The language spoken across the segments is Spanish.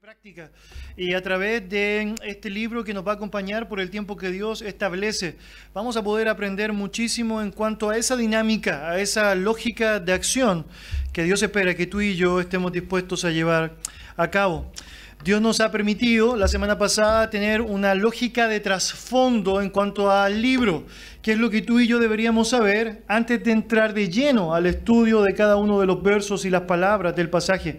práctica y a través de este libro que nos va a acompañar por el tiempo que Dios establece, vamos a poder aprender muchísimo en cuanto a esa dinámica, a esa lógica de acción que Dios espera que tú y yo estemos dispuestos a llevar a cabo. Dios nos ha permitido la semana pasada tener una lógica de trasfondo en cuanto al libro, que es lo que tú y yo deberíamos saber antes de entrar de lleno al estudio de cada uno de los versos y las palabras del pasaje.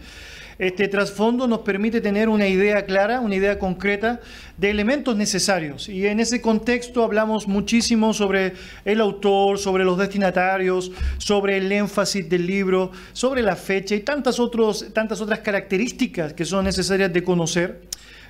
Este trasfondo nos permite tener una idea clara, una idea concreta de elementos necesarios. Y en ese contexto hablamos muchísimo sobre el autor, sobre los destinatarios, sobre el énfasis del libro, sobre la fecha y tantas, otros, tantas otras características que son necesarias de conocer.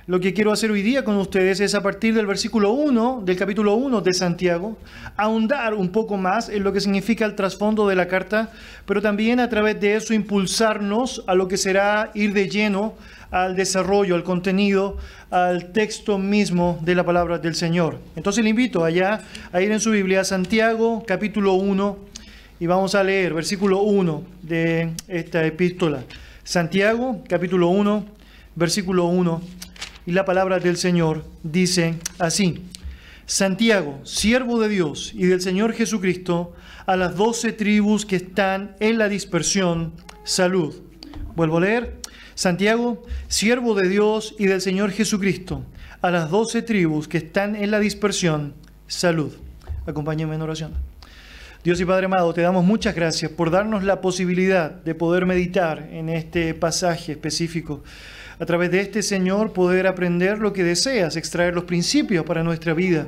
Lo que quiero hacer hoy día con ustedes es a partir del versículo 1 del capítulo 1 de Santiago, ahondar un poco más en lo que significa el trasfondo de la carta, pero también a través de eso impulsarnos a lo que será ir de lleno al desarrollo, al contenido, al texto mismo de la palabra del Señor. Entonces le invito allá a ir en su Biblia a Santiago capítulo 1 y vamos a leer versículo 1 de esta epístola. Santiago capítulo 1, versículo 1 y la palabra del Señor dice así. Santiago, siervo de Dios y del Señor Jesucristo, a las doce tribus que están en la dispersión, salud. Vuelvo a leer. Santiago, siervo de Dios y del Señor Jesucristo, a las doce tribus que están en la dispersión, salud. Acompáñenme en oración. Dios y Padre amado, te damos muchas gracias por darnos la posibilidad de poder meditar en este pasaje específico a través de este Señor poder aprender lo que deseas, extraer los principios para nuestra vida.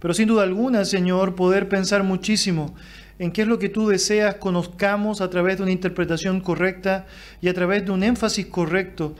Pero sin duda alguna, Señor, poder pensar muchísimo en qué es lo que tú deseas conozcamos a través de una interpretación correcta y a través de un énfasis correcto,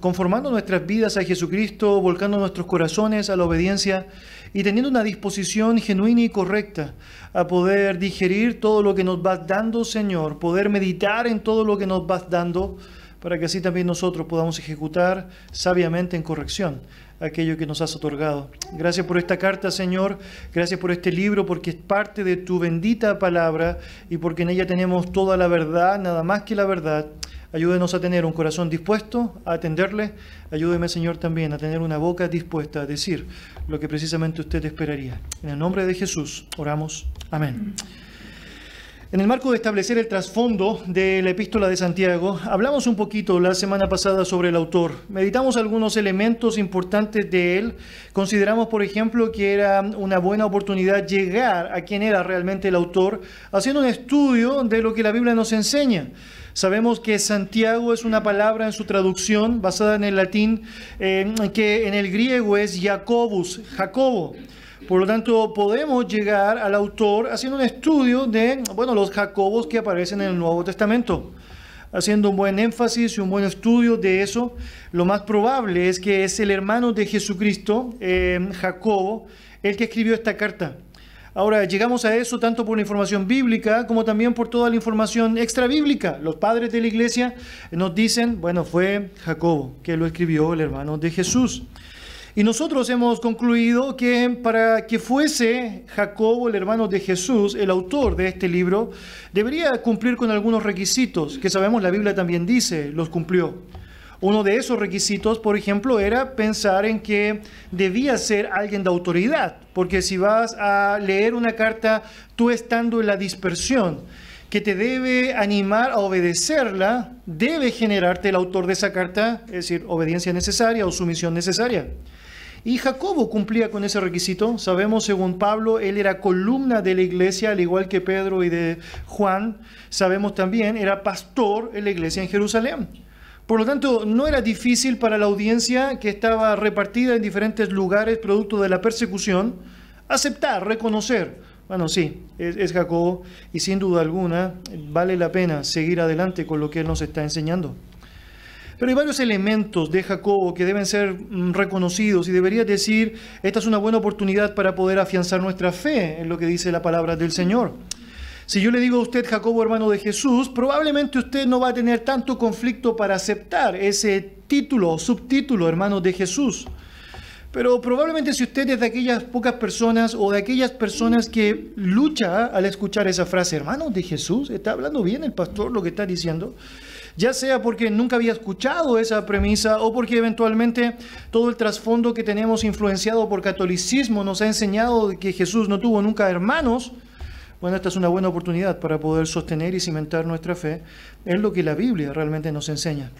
conformando nuestras vidas a Jesucristo, volcando nuestros corazones a la obediencia y teniendo una disposición genuina y correcta a poder digerir todo lo que nos vas dando, Señor, poder meditar en todo lo que nos vas dando para que así también nosotros podamos ejecutar sabiamente en corrección aquello que nos has otorgado. Gracias por esta carta, Señor. Gracias por este libro, porque es parte de tu bendita palabra y porque en ella tenemos toda la verdad, nada más que la verdad. Ayúdenos a tener un corazón dispuesto a atenderle. Ayúdeme, Señor, también a tener una boca dispuesta a decir lo que precisamente usted esperaría. En el nombre de Jesús, oramos. Amén. En el marco de establecer el trasfondo de la epístola de Santiago, hablamos un poquito la semana pasada sobre el autor. Meditamos algunos elementos importantes de él. Consideramos, por ejemplo, que era una buena oportunidad llegar a quién era realmente el autor, haciendo un estudio de lo que la Biblia nos enseña. Sabemos que Santiago es una palabra en su traducción basada en el latín, eh, que en el griego es Jacobus, Jacobo. Por lo tanto, podemos llegar al autor haciendo un estudio de, bueno, los Jacobos que aparecen en el Nuevo Testamento. Haciendo un buen énfasis y un buen estudio de eso, lo más probable es que es el hermano de Jesucristo, eh, Jacobo, el que escribió esta carta. Ahora, llegamos a eso tanto por la información bíblica como también por toda la información extra bíblica. Los padres de la iglesia nos dicen, bueno, fue Jacobo que lo escribió, el hermano de Jesús. Y nosotros hemos concluido que para que fuese Jacobo, el hermano de Jesús, el autor de este libro, debería cumplir con algunos requisitos que sabemos la Biblia también dice, los cumplió. Uno de esos requisitos, por ejemplo, era pensar en que debía ser alguien de autoridad, porque si vas a leer una carta tú estando en la dispersión, que te debe animar a obedecerla, debe generarte el autor de esa carta, es decir, obediencia necesaria o sumisión necesaria. Y Jacobo cumplía con ese requisito. Sabemos, según Pablo, él era columna de la iglesia, al igual que Pedro y de Juan. Sabemos también, era pastor en la iglesia en Jerusalén. Por lo tanto, no era difícil para la audiencia que estaba repartida en diferentes lugares producto de la persecución, aceptar, reconocer, bueno, sí, es, es, Jacobo y sin duda alguna vale la pena seguir adelante con lo que él nos está enseñando. Pero hay varios elementos de Jacobo que deben ser mm, reconocidos y debería decir, esta es una buena oportunidad para poder afianzar nuestra fe en lo que dice la palabra del Señor. Si yo le digo a usted Jacobo hermano de Jesús, probablemente usted no va a tener tanto conflicto para aceptar ese título o subtítulo hermano de Jesús. Pero probablemente si usted es de aquellas pocas personas o de aquellas personas que lucha al escuchar esa frase, hermano de Jesús, está hablando bien el pastor lo que está diciendo, ya sea porque nunca había escuchado esa premisa o porque eventualmente todo el trasfondo que tenemos influenciado por catolicismo nos ha enseñado que Jesús no tuvo nunca hermanos, bueno, esta es una buena oportunidad para poder sostener y cimentar nuestra fe en lo que la Biblia realmente nos enseña.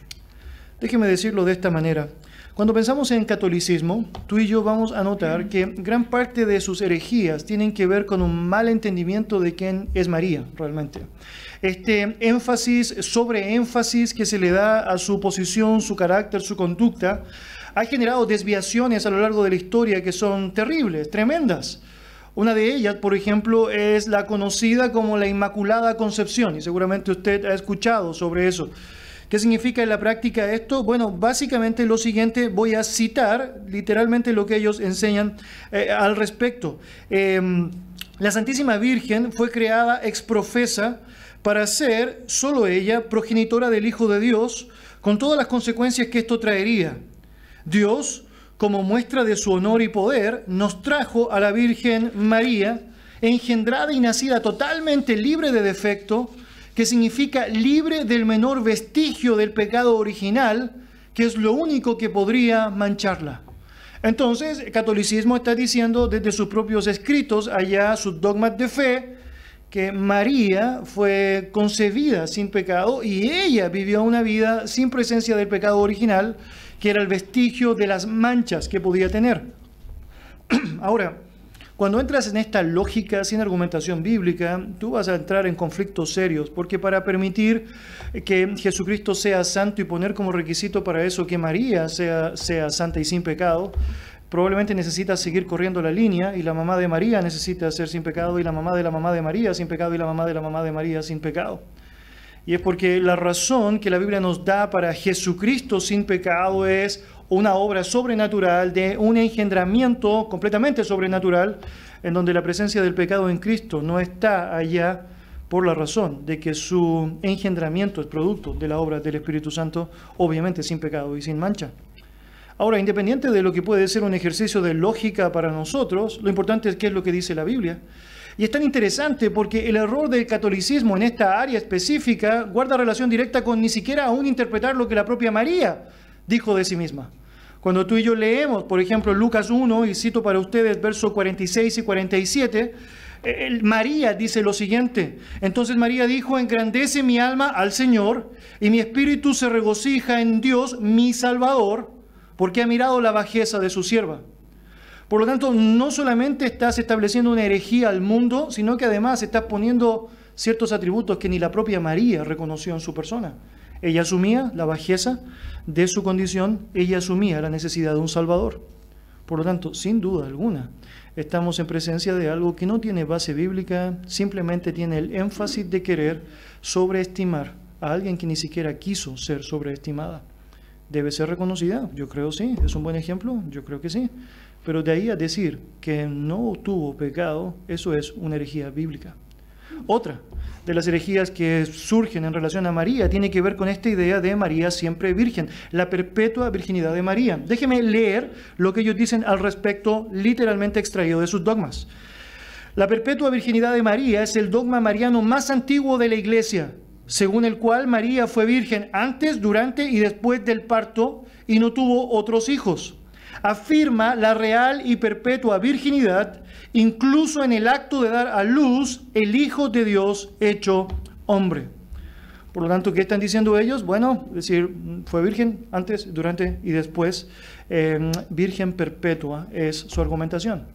Déjeme decirlo de esta manera. Cuando pensamos en catolicismo, tú y yo vamos a notar que gran parte de sus herejías tienen que ver con un mal entendimiento de quién es María realmente. Este énfasis sobre énfasis que se le da a su posición, su carácter, su conducta, ha generado desviaciones a lo largo de la historia que son terribles, tremendas. Una de ellas, por ejemplo, es la conocida como la Inmaculada Concepción, y seguramente usted ha escuchado sobre eso. ¿Qué significa en la práctica esto? Bueno, básicamente lo siguiente, voy a citar literalmente lo que ellos enseñan eh, al respecto. Em, la Santísima Virgen fue creada ex profesa para ser solo ella progenitora del Hijo de Dios, con todas las consecuencias que esto traería. Dios, como muestra de su honor y poder, nos trajo a la Virgen María, engendrada y nacida totalmente libre de defecto, que significa libre del menor vestigio del pecado original, que es lo único que podría mancharla. Entonces, el catolicismo está diciendo desde sus propios escritos, allá sus dogmas de fe, que María fue concebida sin pecado y ella vivió una vida sin presencia del pecado original, que era el vestigio de las manchas que podía tener. Ahora, cuando entras en esta lógica sin argumentación bíblica, tú vas a entrar en conflictos serios, porque para permitir que Jesucristo sea santo y poner como requisito para eso que María sea, sea santa y sin pecado, probablemente necesitas seguir corriendo la línea y la mamá de María necesita ser sin pecado y la mamá de la mamá de María sin pecado y la mamá de la mamá de María sin pecado. Y es porque la razón que la Biblia nos da para Jesucristo sin pecado es una obra sobrenatural, de un engendramiento completamente sobrenatural, en donde la presencia del pecado en Cristo no está allá por la razón de que su engendramiento es producto de la obra del Espíritu Santo, obviamente sin pecado y sin mancha. Ahora, independiente de lo que puede ser un ejercicio de lógica para nosotros, lo importante es qué es lo que dice la Biblia. Y es tan interesante porque el error del catolicismo en esta área específica guarda relación directa con ni siquiera aún interpretar lo que la propia María dijo de sí misma. Cuando tú y yo leemos, por ejemplo, Lucas 1, y cito para ustedes versos 46 y 47, María dice lo siguiente. Entonces María dijo, engrandece mi alma al Señor y mi espíritu se regocija en Dios, mi Salvador, porque ha mirado la bajeza de su sierva. Por lo tanto, no solamente estás estableciendo una herejía al mundo, sino que además estás poniendo ciertos atributos que ni la propia María reconoció en su persona. Ella asumía la bajeza de su condición, ella asumía la necesidad de un Salvador. Por lo tanto, sin duda alguna, estamos en presencia de algo que no tiene base bíblica, simplemente tiene el énfasis de querer sobreestimar a alguien que ni siquiera quiso ser sobreestimada. ¿Debe ser reconocida? Yo creo sí. ¿Es un buen ejemplo? Yo creo que sí. Pero de ahí a decir que no tuvo pecado, eso es una herejía bíblica. Otra de las herejías que surgen en relación a María tiene que ver con esta idea de María siempre virgen, la perpetua virginidad de María. Déjeme leer lo que ellos dicen al respecto, literalmente extraído de sus dogmas. La perpetua virginidad de María es el dogma mariano más antiguo de la iglesia, según el cual María fue virgen antes, durante y después del parto y no tuvo otros hijos afirma la real y perpetua virginidad, incluso en el acto de dar a luz el Hijo de Dios hecho hombre. Por lo tanto, ¿qué están diciendo ellos? Bueno, decir, fue virgen antes, durante y después. Em, virgen perpetua es su argumentación.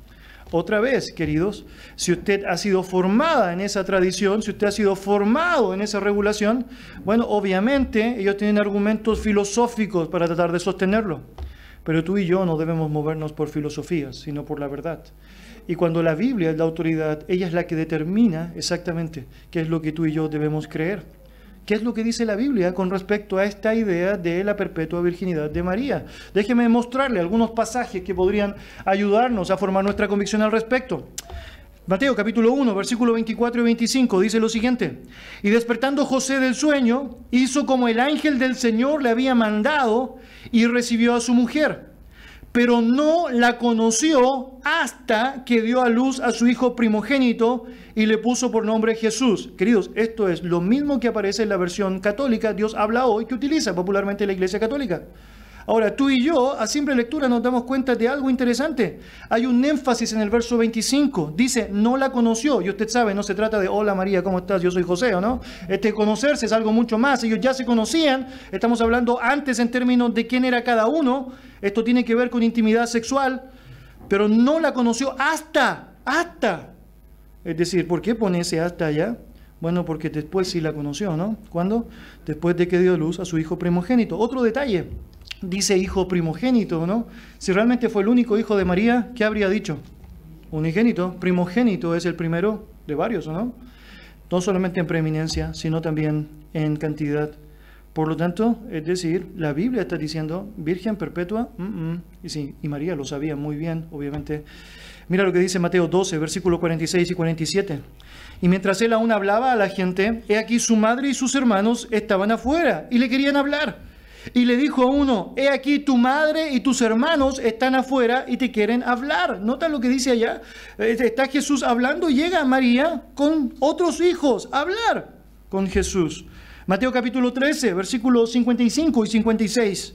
Otra vez, queridos, si usted ha sido formada en esa tradición, si usted ha sido formado en esa regulación, bueno, obviamente ellos tienen argumentos filosóficos para tratar de sostenerlo. Pero tú y yo no debemos movernos por filosofías, sino por la verdad. Y cuando la Biblia es la autoridad, ella es la que determina exactamente qué es lo que tú y yo debemos creer. ¿Qué es lo que dice la Biblia con respecto a esta idea de la perpetua virginidad de María? Déjeme mostrarle algunos pasajes que podrían ayudarnos a formar nuestra convicción al respecto. Mateo capítulo 1, versículo 24 y 25 dice lo siguiente, y despertando José del sueño, hizo como el ángel del Señor le había mandado y recibió a su mujer. Pero no la conoció hasta que dio a luz a su hijo primogénito y le puso por nombre Jesús. Queridos, esto es lo mismo que aparece en la versión católica, Dios habla hoy, que utiliza popularmente la Iglesia Católica. Ahora, tú y yo, a simple lectura, nos damos cuenta de algo interesante. Hay un énfasis en el verso 25. Dice, no la conoció. Y usted sabe, no se trata de, hola María, ¿cómo estás? Yo soy José, ¿o no? Este conocerse es algo mucho más. Ellos ya se conocían. Estamos hablando antes en términos de quién era cada uno. Esto tiene que ver con intimidad sexual. Pero no la conoció hasta, hasta. Es decir, ¿por qué pone ese hasta allá? Bueno, porque después sí la conoció, ¿no? ¿Cuándo? Después de que dio luz a su hijo primogénito. Otro detalle dice hijo primogénito, ¿no? Si realmente fue el único hijo de María, ¿qué habría dicho? Unigénito, primogénito es el primero de varios, ¿no? No solamente en preeminencia, sino también en cantidad. Por lo tanto, es decir, la Biblia está diciendo virgen perpetua, y sí, y María lo sabía muy bien, obviamente. Mira lo que dice Mateo 12, versículos 46 y 47. Y mientras él aún hablaba a la gente, he aquí su madre y sus hermanos estaban afuera y le querían hablar. Y le dijo a uno, he aquí tu madre y tus hermanos están afuera y te quieren hablar. Nota lo que dice allá. Está Jesús hablando, llega María con otros hijos a hablar con Jesús. Mateo capítulo 13, versículos 55 y 56.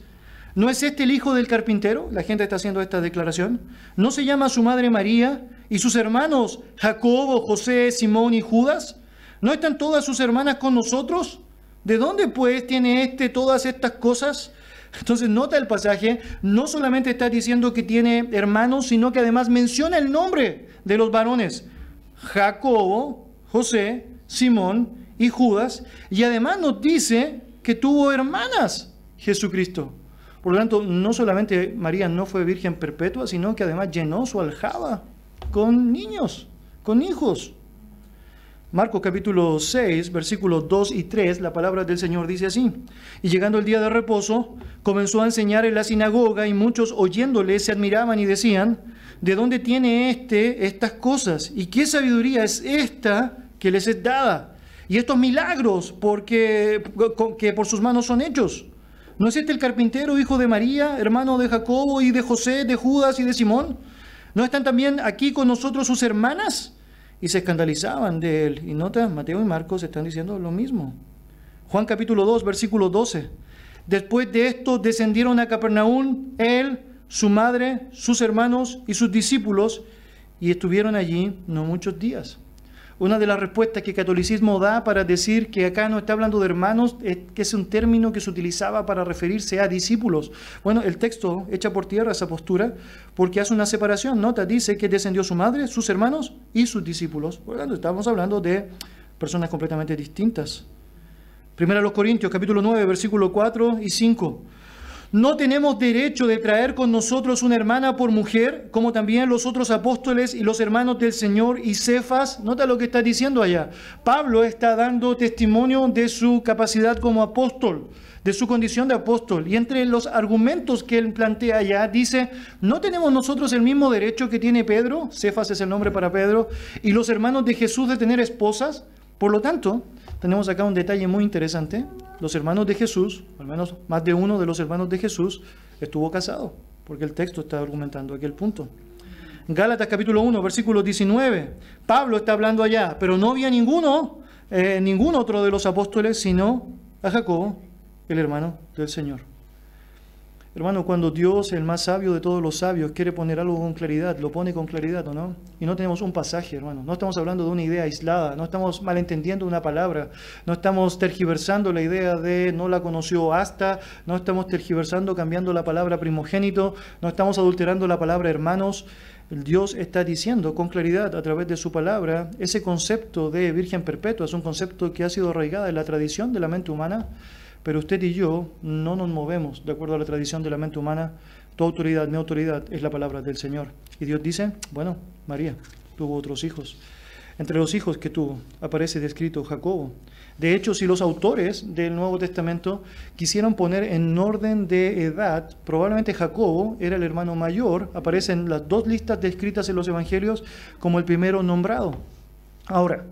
¿No es este el hijo del carpintero? La gente está haciendo esta declaración. ¿No se llama su madre María y sus hermanos Jacobo, José, Simón y Judas? ¿No están todas sus hermanas con nosotros? ¿De dónde pues tiene este todas estas cosas? Entonces nota el pasaje, no solamente está diciendo que tiene hermanos, sino que además menciona el nombre de los varones. Jacobo, José, Simón y Judas. Y además nos dice que tuvo hermanas Jesucristo. Por lo tanto, no solamente María no fue virgen perpetua, sino que además llenó su aljaba con niños, con hijos. Marcos capítulo 6, versículos 2 y 3, la palabra del Señor dice así. Y llegando el día de reposo, comenzó a enseñar en la sinagoga y muchos oyéndole se admiraban y decían, ¿de dónde tiene éste estas cosas? ¿Y qué sabiduría es esta que les es dada? Y estos milagros porque, que por sus manos son hechos. ¿No es este el carpintero, hijo de María, hermano de Jacobo y de José, de Judas y de Simón? ¿No están también aquí con nosotros sus hermanas? Y se escandalizaban de él. Y nota, Mateo y Marcos están diciendo lo mismo. Juan capítulo 2, versículo 12. Después de esto descendieron a Capernaum él, su madre, sus hermanos y sus discípulos, y estuvieron allí no muchos días. Una de las respuestas que el catolicismo da para decir que acá no está hablando de hermanos, es que es un término que se utilizaba para referirse a discípulos. Bueno, el texto echa por tierra esa postura porque hace una separación. Nota, dice que descendió su madre, sus hermanos y sus discípulos. Por lo tanto, estamos hablando de personas completamente distintas. Primera a los Corintios, capítulo 9, versículo 4 y 5. No tenemos derecho de traer con nosotros una hermana por mujer, como también los otros apóstoles y los hermanos del Señor y Cefas. Nota lo que está diciendo allá. Pablo está dando testimonio de su capacidad como apóstol, de su condición de apóstol. Y entre los argumentos que él plantea allá, dice, ¿no tenemos nosotros el mismo derecho que tiene Pedro? Cefas es el nombre para Pedro. Y los hermanos de Jesús de tener esposas. Por lo tanto, tenemos acá un detalle muy interesante. Los hermanos de Jesús, al menos más de uno de los hermanos de Jesús, estuvo casado, porque el texto está argumentando aquel punto. Gálatas capítulo 1, versículo 19. Pablo está hablando allá, pero no había ninguno, eh, ningún otro de los apóstoles, sino a Jacobo, el hermano del Señor. Hermano, cuando Dios, el más sabio de todos los sabios, quiere poner algo con claridad, lo pone con claridad, ¿o no? Y no tenemos un pasaje, hermano. No estamos hablando de una idea aislada, no estamos malentendiendo una palabra, no estamos tergiversando la idea de no la conoció hasta, no estamos tergiversando cambiando la palabra primogénito, no estamos adulterando la palabra hermanos. Dios está diciendo con claridad a través de su palabra ese concepto de virgen perpetua, es un concepto que ha sido arraigado en la tradición de la mente humana pero usted y yo no nos movemos de acuerdo a la tradición de la mente humana. Tu autoridad, mi autoridad es la palabra del Señor. Y Dios dice, bueno, María tuvo otros hijos. Entre los hijos que tuvo aparece descrito Jacobo. De hecho, si los autores del Nuevo Testamento quisieron poner en orden de edad, probablemente Jacobo era el hermano mayor, aparecen las dos listas descritas en los Evangelios como el primero nombrado. Ahora,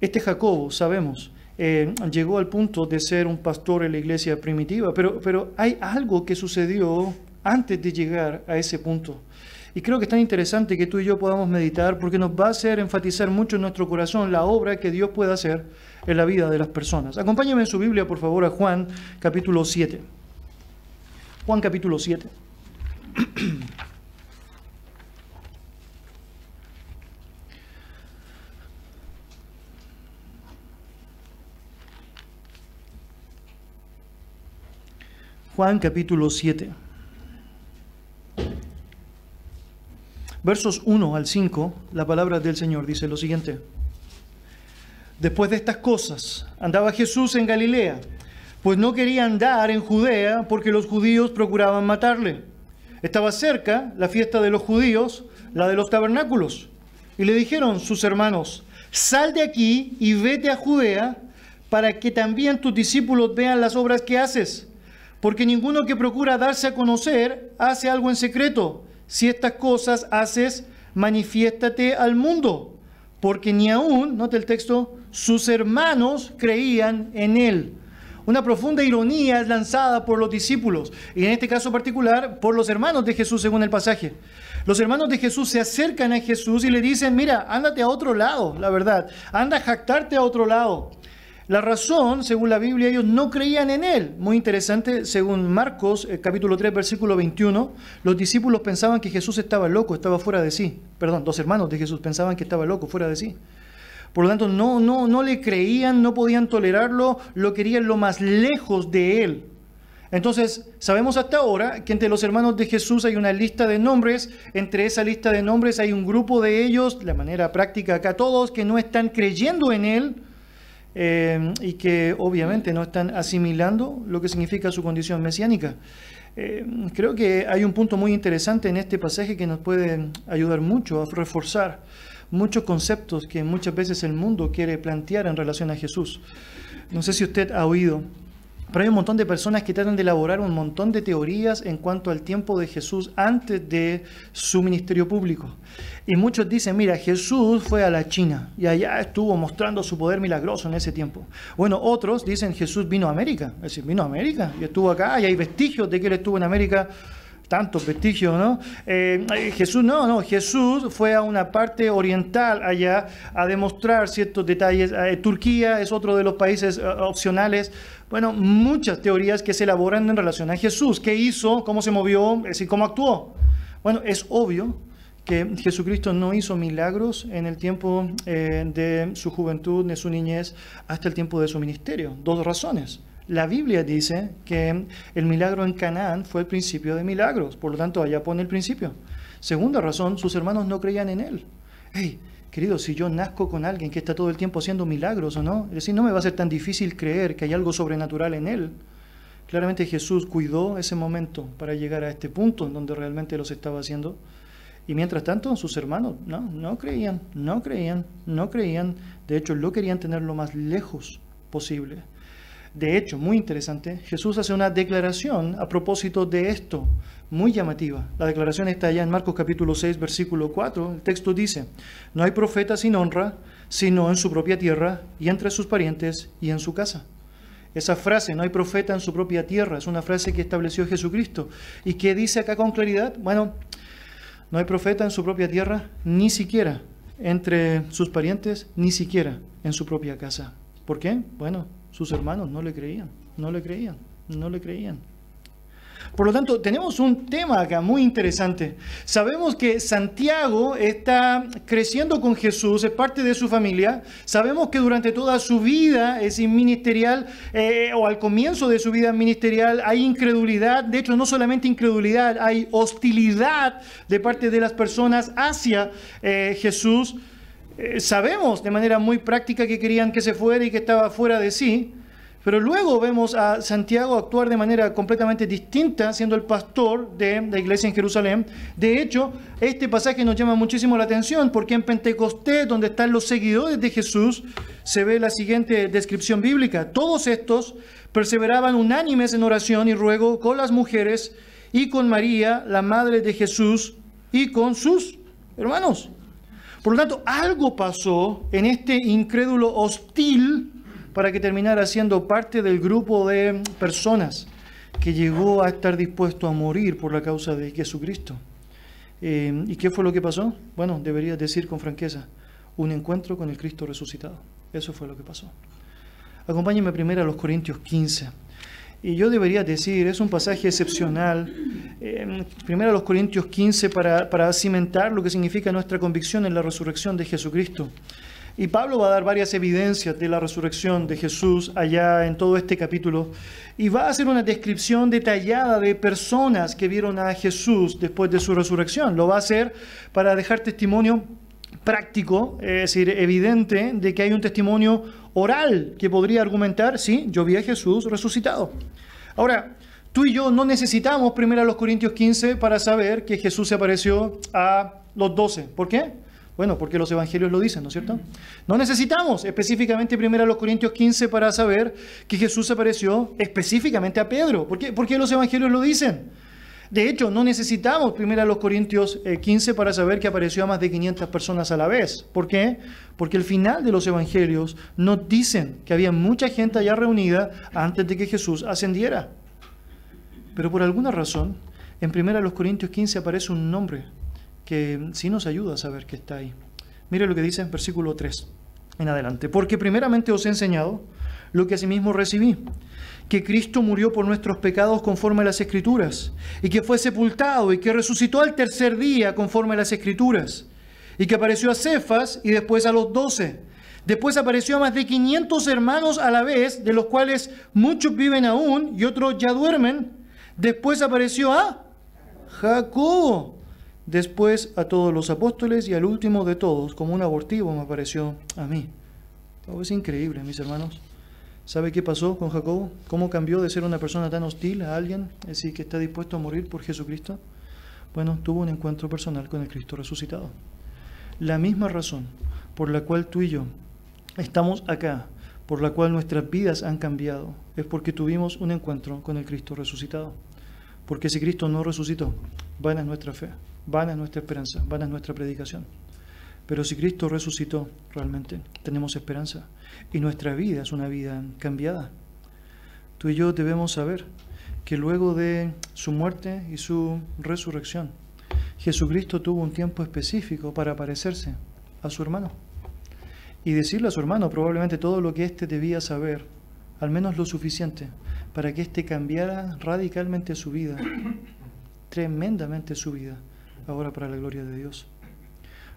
este Jacobo, sabemos, eh, llegó al punto de ser un pastor en la iglesia primitiva, pero, pero hay algo que sucedió antes de llegar a ese punto. Y creo que es tan interesante que tú y yo podamos meditar porque nos va a hacer enfatizar mucho en nuestro corazón la obra que Dios puede hacer en la vida de las personas. Acompáñame en su Biblia, por favor, a Juan capítulo 7. Juan capítulo 7. Juan capítulo 7. Versos 1 al 5, la palabra del Señor dice lo siguiente. Después de estas cosas, andaba Jesús en Galilea, pues no quería andar en Judea porque los judíos procuraban matarle. Estaba cerca la fiesta de los judíos, la de los tabernáculos. Y le dijeron sus hermanos, sal de aquí y vete a Judea para que también tus discípulos vean las obras que haces. Porque ninguno que procura darse a conocer hace algo en secreto si estas cosas haces, manifiéstate al mundo, porque ni aún, note el texto, sus hermanos creían en él. Una profunda ironía es lanzada por los discípulos, y en este caso particular por los hermanos de Jesús, según el pasaje. Los hermanos de Jesús se acercan a Jesús y le dicen, mira, ándate a otro lado, la verdad, anda a jactarte a otro lado. La razón, según la Biblia, ellos no creían en él. Muy interesante, según Marcos, eh, capítulo 3, versículo 21, los discípulos pensaban que Jesús estaba loco, estaba fuera de sí. Perdón, dos hermanos de Jesús pensaban que estaba loco, fuera de sí. Por lo tanto, no, no, no le creían, no podían tolerarlo, lo querían lo más lejos de él. Entonces, sabemos hasta ahora que entre los hermanos de Jesús hay una lista de nombres, entre esa lista de nombres hay un grupo de ellos, de manera práctica acá todos, que no están creyendo en él, eh, y que obviamente no están asimilando lo que significa su condición mesiánica. Eh, creo que hay un punto muy interesante en este pasaje que nos puede ayudar mucho a reforzar muchos conceptos que muchas veces el mundo quiere plantear en relación a Jesús. No sé si usted ha oído pero hay un montón de personas que tratan de elaborar un montón de teorías en cuanto al tiempo de Jesús antes de su ministerio público. Y muchos dicen, mira, Jesús fue a la China y allá estuvo mostrando su poder milagroso en ese tiempo. Bueno, otros dicen, Jesús vino a América. Es decir, vino a América y estuvo acá y hay vestigios de que él estuvo en América tantos vestigios, ¿no? Eh, Jesús no, no, Jesús fue a una parte oriental allá a demostrar ciertos detalles. Eh, Turquía es otro de los países eh, opcionales. Bueno, muchas teorías que se elaboran en relación a Jesús. ¿Qué hizo? ¿Cómo se movió? Es decir, ¿cómo actuó? Bueno, es obvio que Jesucristo no hizo milagros en el tiempo de su juventud, de su niñez, hasta el tiempo de su ministerio. Dos razones. La Biblia dice que el milagro en Canaán fue el principio de milagros, por lo tanto allá pone el principio. Segunda razón, sus hermanos no creían en él. Hey, querido, si yo nazco con alguien que está todo el tiempo haciendo milagros o no, es decir, no me va a ser tan difícil creer que hay algo sobrenatural en él. Claramente Jesús cuidó ese momento para llegar a este punto en donde realmente los estaba haciendo. Y mientras tanto, sus hermanos no, no creían, no creían, no creían. De hecho, lo querían tener lo más lejos posible. De hecho, muy interesante, Jesús hace una declaración a propósito de esto, muy llamativa. La declaración está allá en Marcos capítulo 6, versículo 4. El texto dice, no hay profeta sin honra, sino en su propia tierra y entre sus parientes y en su casa. Esa frase, no hay profeta en su propia tierra, es una frase que estableció Jesucristo. ¿Y qué dice acá con claridad? Bueno, no hay profeta en su propia tierra, ni siquiera entre sus parientes, ni siquiera en su propia casa. ¿Por qué? Bueno, sus hermanos no le creían, no le creían, no le creían. Por lo tanto, tenemos un tema acá muy interesante. Sabemos que Santiago está creciendo con Jesús, es parte de su familia. Sabemos que durante toda su vida es ministerial, eh, o al comienzo de su vida ministerial, hay incredulidad. De hecho, no solamente incredulidad, hay hostilidad de parte de las personas hacia eh, Jesús. Eh, sabemos de manera muy práctica que querían que se fuera y que estaba fuera de sí, pero luego vemos a Santiago actuar de manera completamente distinta, siendo el pastor de la iglesia en Jerusalén. De hecho, este pasaje nos llama muchísimo la atención porque en Pentecostés, donde están los seguidores de Jesús, se ve la siguiente descripción bíblica. Todos estos perseveraban unánimes en oración y ruego con las mujeres y con María, la madre de Jesús, y con sus hermanos. Por lo tanto, algo pasó en este incrédulo hostil para que terminara siendo parte del grupo de personas que llegó a estar dispuesto a morir por la causa de Jesucristo. Eh, ¿Y qué fue lo que pasó? Bueno, debería decir con franqueza, un encuentro con el Cristo resucitado. Eso fue lo que pasó. Acompáñenme primero a los Corintios 15. Y yo debería decir, es un pasaje excepcional. Eh, primero a los Corintios 15 para, para cimentar lo que significa nuestra convicción en la resurrección de Jesucristo. Y Pablo va a dar varias evidencias de la resurrección de Jesús allá en todo este capítulo. Y va a hacer una descripción detallada de personas que vieron a Jesús después de su resurrección. Lo va a hacer para dejar testimonio práctico, es decir, evidente, de que hay un testimonio oral que podría argumentar, sí, yo vi a Jesús resucitado. Ahora, tú y yo no necesitamos primero a los Corintios 15 para saber que Jesús se apareció a los 12. ¿Por qué? Bueno, porque los evangelios lo dicen, ¿no es cierto? No necesitamos específicamente primero a los Corintios 15 para saber que Jesús apareció específicamente a Pedro. ¿Por qué? Porque los evangelios lo dicen. De hecho, no necesitamos primero a los Corintios 15 eh, para saber que apareció a más de 500 personas a la vez. ¿Por qué? Porque el final de los evangelios nos dicen que había mucha gente allá reunida antes de que Jesús ascendiera. Pero por alguna razón, en primero a los Corintios 15 aparece un nombre que sí nos ayuda a saber que está ahí. Mire lo que dice en versículo 3 en adelante. Porque primeramente os he enseñado lo que asimismo recibí, que Cristo murió por nuestros pecados conforme a las Escrituras, y que fue sepultado y que resucitó al tercer día conforme a las Escrituras, y que apareció a Cefas y después a los doce. Después apareció a más de 500 hermanos a la vez, de los cuales muchos viven aún y otros ya duermen. Después apareció a Jacob después a todos los apóstoles y al último de todos, como un abortivo me pareció a mí. es increíble, mis hermanos. ¿Sabe qué pasó con Jacobo? ¿Cómo cambió de ser una persona tan hostil a alguien, es decir, que está dispuesto a morir por Jesucristo? Bueno, tuvo un encuentro personal con el Cristo resucitado. La misma razón por la cual tú y yo estamos acá, por la cual nuestras vidas han cambiado, es porque tuvimos un encuentro con el Cristo resucitado. Porque si Cristo no resucitó, vana es nuestra fe. Vana es nuestra esperanza, vana es nuestra predicación. Pero si Cristo resucitó, realmente tenemos esperanza. Y nuestra vida es una vida cambiada. Tú y yo debemos saber que luego de su muerte y su resurrección, Jesucristo tuvo un tiempo específico para aparecerse a su hermano y decirle a su hermano probablemente todo lo que éste debía saber, al menos lo suficiente, para que éste cambiara radicalmente su vida, tremendamente su vida ahora para la gloria de Dios.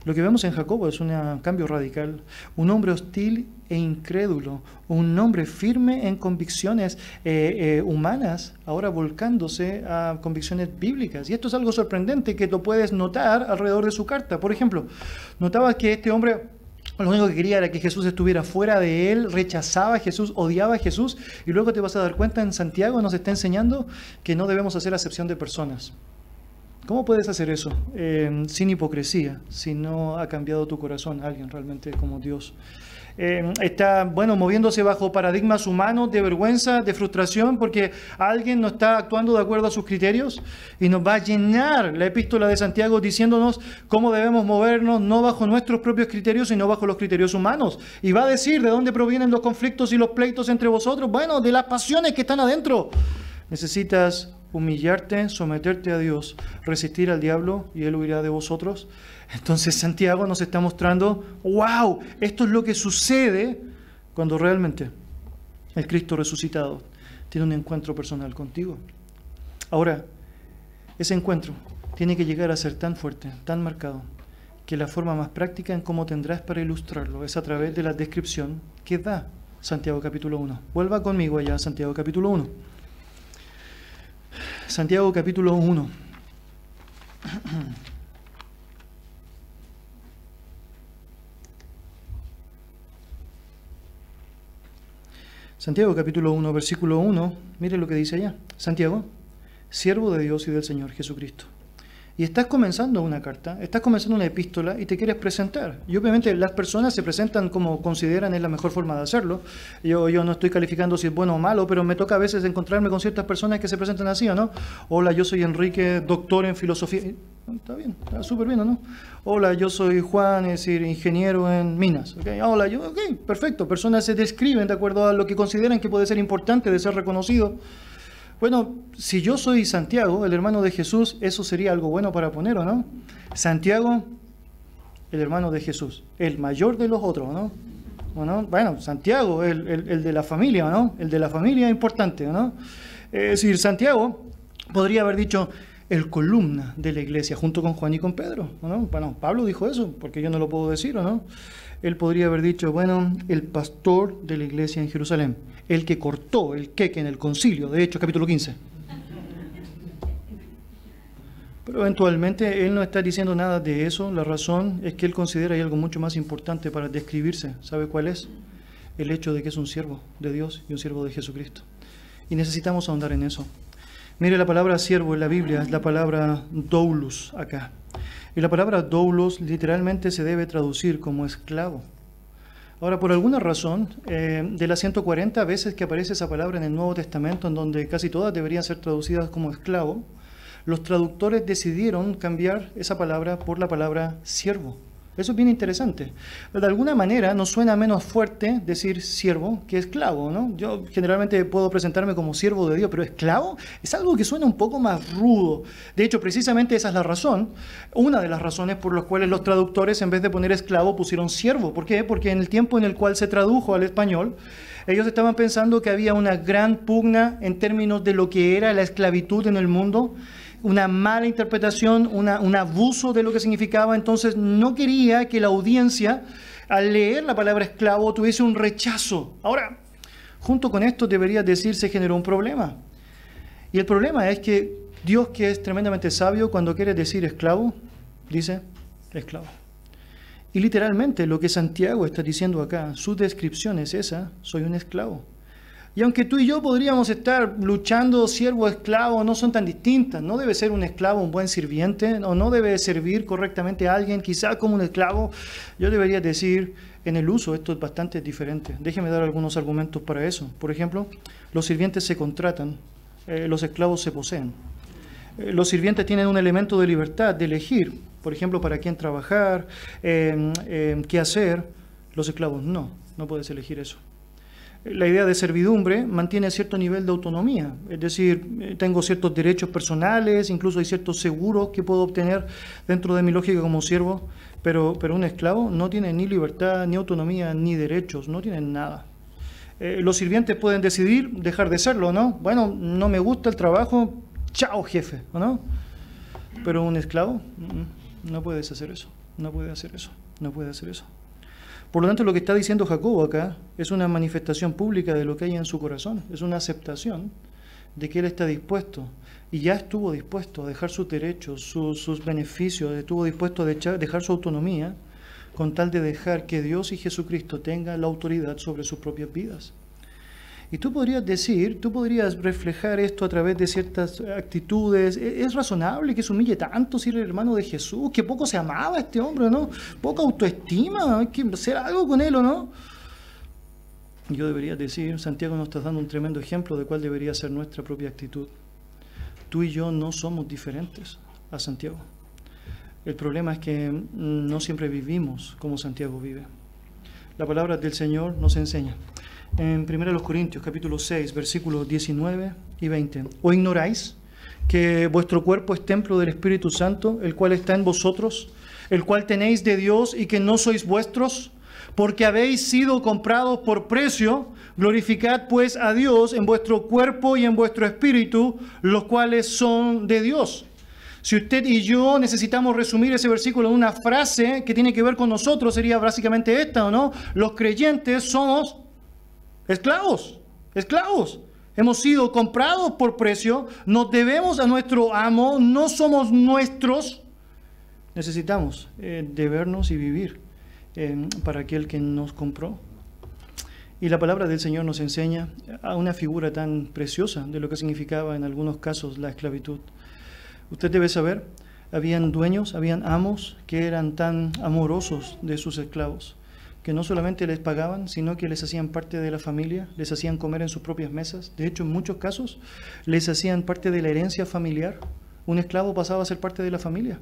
Lo que vemos en Jacobo es un cambio radical, un hombre hostil e incrédulo, un hombre firme en convicciones eh, eh, humanas, ahora volcándose a convicciones bíblicas. Y esto es algo sorprendente que lo puedes notar alrededor de su carta. Por ejemplo, notabas que este hombre lo único que quería era que Jesús estuviera fuera de él, rechazaba a Jesús, odiaba a Jesús, y luego te vas a dar cuenta en Santiago nos está enseñando que no debemos hacer acepción de personas. ¿Cómo puedes hacer eso eh, sin hipocresía, si no ha cambiado tu corazón alguien realmente como Dios? Eh, está, bueno, moviéndose bajo paradigmas humanos de vergüenza, de frustración, porque alguien no está actuando de acuerdo a sus criterios y nos va a llenar la epístola de Santiago diciéndonos cómo debemos movernos, no bajo nuestros propios criterios, sino bajo los criterios humanos. Y va a decir de dónde provienen los conflictos y los pleitos entre vosotros. Bueno, de las pasiones que están adentro. Necesitas humillarte, someterte a Dios, resistir al diablo y él huirá de vosotros. Entonces Santiago nos está mostrando, wow, esto es lo que sucede cuando realmente el Cristo resucitado tiene un encuentro personal contigo. Ahora, ese encuentro tiene que llegar a ser tan fuerte, tan marcado, que la forma más práctica en cómo tendrás para ilustrarlo es a través de la descripción que da Santiago capítulo 1. Vuelva conmigo allá a Santiago capítulo 1. Santiago capítulo 1. Santiago capítulo 1, versículo 1, mire lo que dice allá. Santiago, siervo de Dios y del Señor Jesucristo y estás comenzando una carta, estás comenzando una epístola y te quieres presentar. Y obviamente las personas se presentan como consideran es la mejor forma de hacerlo. Yo, yo no estoy calificando si es bueno o malo, pero me toca a veces encontrarme con ciertas personas que se presentan así, ¿o no? Hola, yo soy Enrique, doctor en filosofía. Está bien, está súper bien, ¿no? Hola, yo soy Juan, es decir, ingeniero en minas. ¿okay? Hola, yo, ok, perfecto. Personas se describen de acuerdo a lo que consideran que puede ser importante de ser reconocido. Bueno, si yo soy Santiago, el hermano de Jesús, eso sería algo bueno para poner, ¿o no? Santiago, el hermano de Jesús, el mayor de los otros, ¿no? Bueno, Santiago, el, el, de la familia, ¿no? El de la familia es importante, ¿no? Es decir, Santiago podría haber dicho el columna de la iglesia junto con Juan y con Pedro, ¿no? Bueno, Pablo dijo eso, porque yo no lo puedo decir, ¿o no? Él podría haber dicho, bueno, el pastor de la iglesia en Jerusalén, el que cortó el queque en el concilio, de hecho, capítulo 15. Pero eventualmente él no está diciendo nada de eso. La razón es que él considera hay algo mucho más importante para describirse. ¿Sabe cuál es? El hecho de que es un siervo de Dios y un siervo de Jesucristo. Y necesitamos ahondar en eso. Mire, la palabra siervo en la Biblia es la palabra doulos acá. Y la palabra doulos literalmente se debe traducir como esclavo. Ahora, por alguna razón, eh, de las 140 veces que aparece esa palabra en el Nuevo Testamento, en donde casi todas deberían ser traducidas como esclavo, los traductores decidieron cambiar esa palabra por la palabra siervo. Eso es bien interesante. de alguna manera nos suena menos fuerte decir siervo que esclavo, ¿no? Yo generalmente puedo presentarme como siervo de Dios, pero esclavo es algo que suena un poco más rudo. De hecho, precisamente esa es la razón, una de las razones por las cuales los traductores en vez de poner esclavo pusieron siervo. ¿Por qué? Porque en el tiempo en el cual se tradujo al español, ellos estaban pensando que había una gran pugna en términos de lo que era la esclavitud en el mundo una mala interpretación, un abuso de lo que significaba, entonces no quería que la audiencia al leer la palabra esclavo tuviese un rechazo. Ahora, junto con esto debería decirse generó un problema. Y el problema es que Dios, que es tremendamente sabio, cuando quiere decir esclavo, dice esclavo. Y literalmente lo que Santiago está diciendo acá, su descripción es esa, soy un esclavo. Y aunque tú y yo podríamos estar luchando siervo esclavo, no son tan distintas. No debe ser un esclavo un buen sirviente, o no debe servir correctamente a alguien, quizá como un esclavo. Yo debería decir, en el uso esto es bastante diferente. Déjeme dar algunos argumentos para eso. Por ejemplo, los sirvientes se contratan, eh, los esclavos se poseen. Eh, los sirvientes tienen un elemento de libertad, de elegir, por ejemplo, para quién trabajar, em, em, qué hacer. Los esclavos no, no puedes elegir eso la idea de servidumbre mantiene cierto nivel de autonomía, es decir, eh, tengo ciertos derechos personales, incluso hay ciertos seguros que puedo obtener dentro de mi lógica como siervo, pero, pero un esclavo no tiene ni libertad, ni autonomía, ni derechos, no tiene nada. Eh, los sirvientes pueden decidir dejar de serlo, ¿no? Bueno, no me gusta el trabajo, chao jefe, ¿no? Pero un esclavo, mm, no puedes hacer eso, no puede hacer eso, no puede hacer eso. Por lo tanto, lo que está diciendo Jacobo acá es una manifestación pública de lo que hay en su corazón, es una aceptación de que él está dispuesto y ya estuvo dispuesto a dejar sus derechos, sus, beneficios, estuvo dispuesto a dejar su autonomía con tal de dejar que Dios y Jesucristo tengan la autoridad sobre sus propias vidas. Y tú podrías decir, tú podrías reflejar esto a través de ciertas actitudes. ¿E-, ¿Es razonable que se humille tanto si era el hermano de Jesús? Que poco se amaba este hombre, ¿no? Poca autoestima, hay que hacer algo con él, ¿o no? Yo debería decir, Santiago nos está dando un tremendo ejemplo de cuál debería ser nuestra propia actitud. Tú y yo no somos diferentes a Santiago. El problema es que no siempre vivimos como Santiago vive. La palabra del Señor nos enseña en 1 Corintios capítulo 6, versículos 19 y 20. ¿O ignoráis que vuestro cuerpo es templo del Espíritu Santo, el cual está en vosotros, el cual tenéis de Dios y que no sois vuestros? Porque habéis sido comprados por precio, glorificad pues a Dios en vuestro cuerpo y en vuestro espíritu, los cuales son de Dios. Si usted y yo necesitamos resumir ese versículo en una frase que tiene que ver con nosotros, sería básicamente esta, ¿o no? Los creyentes somos Esclavos, esclavos. Hemos sido comprados por precio, nos debemos a nuestro amo, no somos nuestros. Necesitamos eh, debernos y vivir eh, para aquel que nos compró. Y la palabra del Señor nos enseña a una figura tan preciosa de lo que significaba en algunos casos la esclavitud. Usted debe saber, habían dueños, habían amos que eran tan amorosos de sus esclavos que no solamente les pagaban, sino que les hacían parte de la familia, les hacían comer en sus propias mesas. De hecho, en muchos casos les hacían parte de la herencia familiar. Un esclavo pasaba a ser parte de la familia.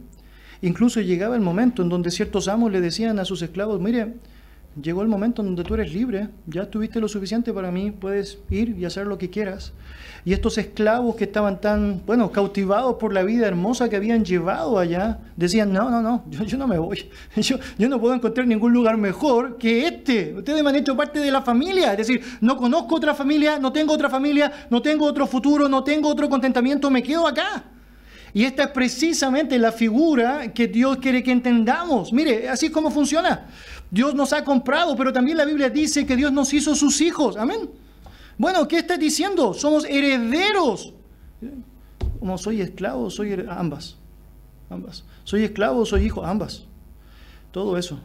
Incluso llegaba el momento en donde ciertos amos le decían a sus esclavos, mire, llegó el momento donde tú eres libre, ya tuviste lo suficiente para mí, puedes ir y hacer lo que quieras. Y estos esclavos que estaban tan, bueno, cautivados por la vida hermosa que habían llevado allá, decían, no, no, no, yo, no me voy, yo, yo no puedo encontrar ningún lugar mejor que este. Ustedes me han hecho parte de la familia, es decir, no conozco otra familia, no tengo otra familia, no tengo otro futuro, no tengo otro contentamiento, me quedo acá. Y esta es precisamente la figura que Dios quiere que entendamos. Mire, así es como funciona. Dios nos ha comprado, pero también la Biblia dice que Dios nos hizo sus hijos. Amén. Bueno, ¿qué está diciendo? Somos herederos. Como soy esclavo, soy ambas. Ambas. Soy esclavo, soy hijo, ambas. Todo eso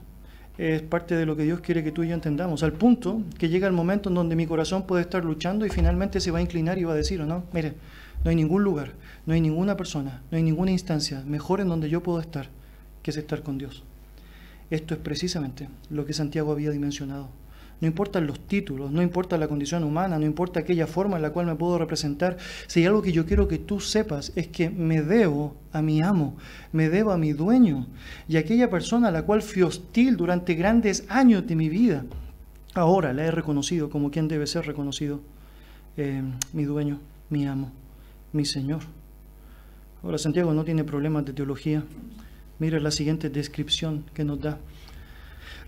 es parte de lo que Dios quiere que tú y yo entendamos, al punto que llega el momento en donde mi corazón puede estar luchando y finalmente se va a inclinar y va a decir, ¿o no? Mire, no hay ningún lugar, no hay ninguna persona, no hay ninguna instancia mejor en donde yo puedo estar que es estar con Dios. Esto es precisamente lo que Santiago había dimensionado. No importan los títulos, no importa la condición humana, no importa aquella forma en la cual me puedo representar. Si hay algo que yo quiero que tú sepas es que me debo a mi amo, me debo a mi dueño y aquella persona a la cual fui hostil durante grandes años de mi vida. Ahora la he reconocido como quien debe ser reconocido, eh, mi dueño, mi amo mi Señor. Ahora Santiago no tiene problemas de teología. Mira la siguiente descripción que nos da.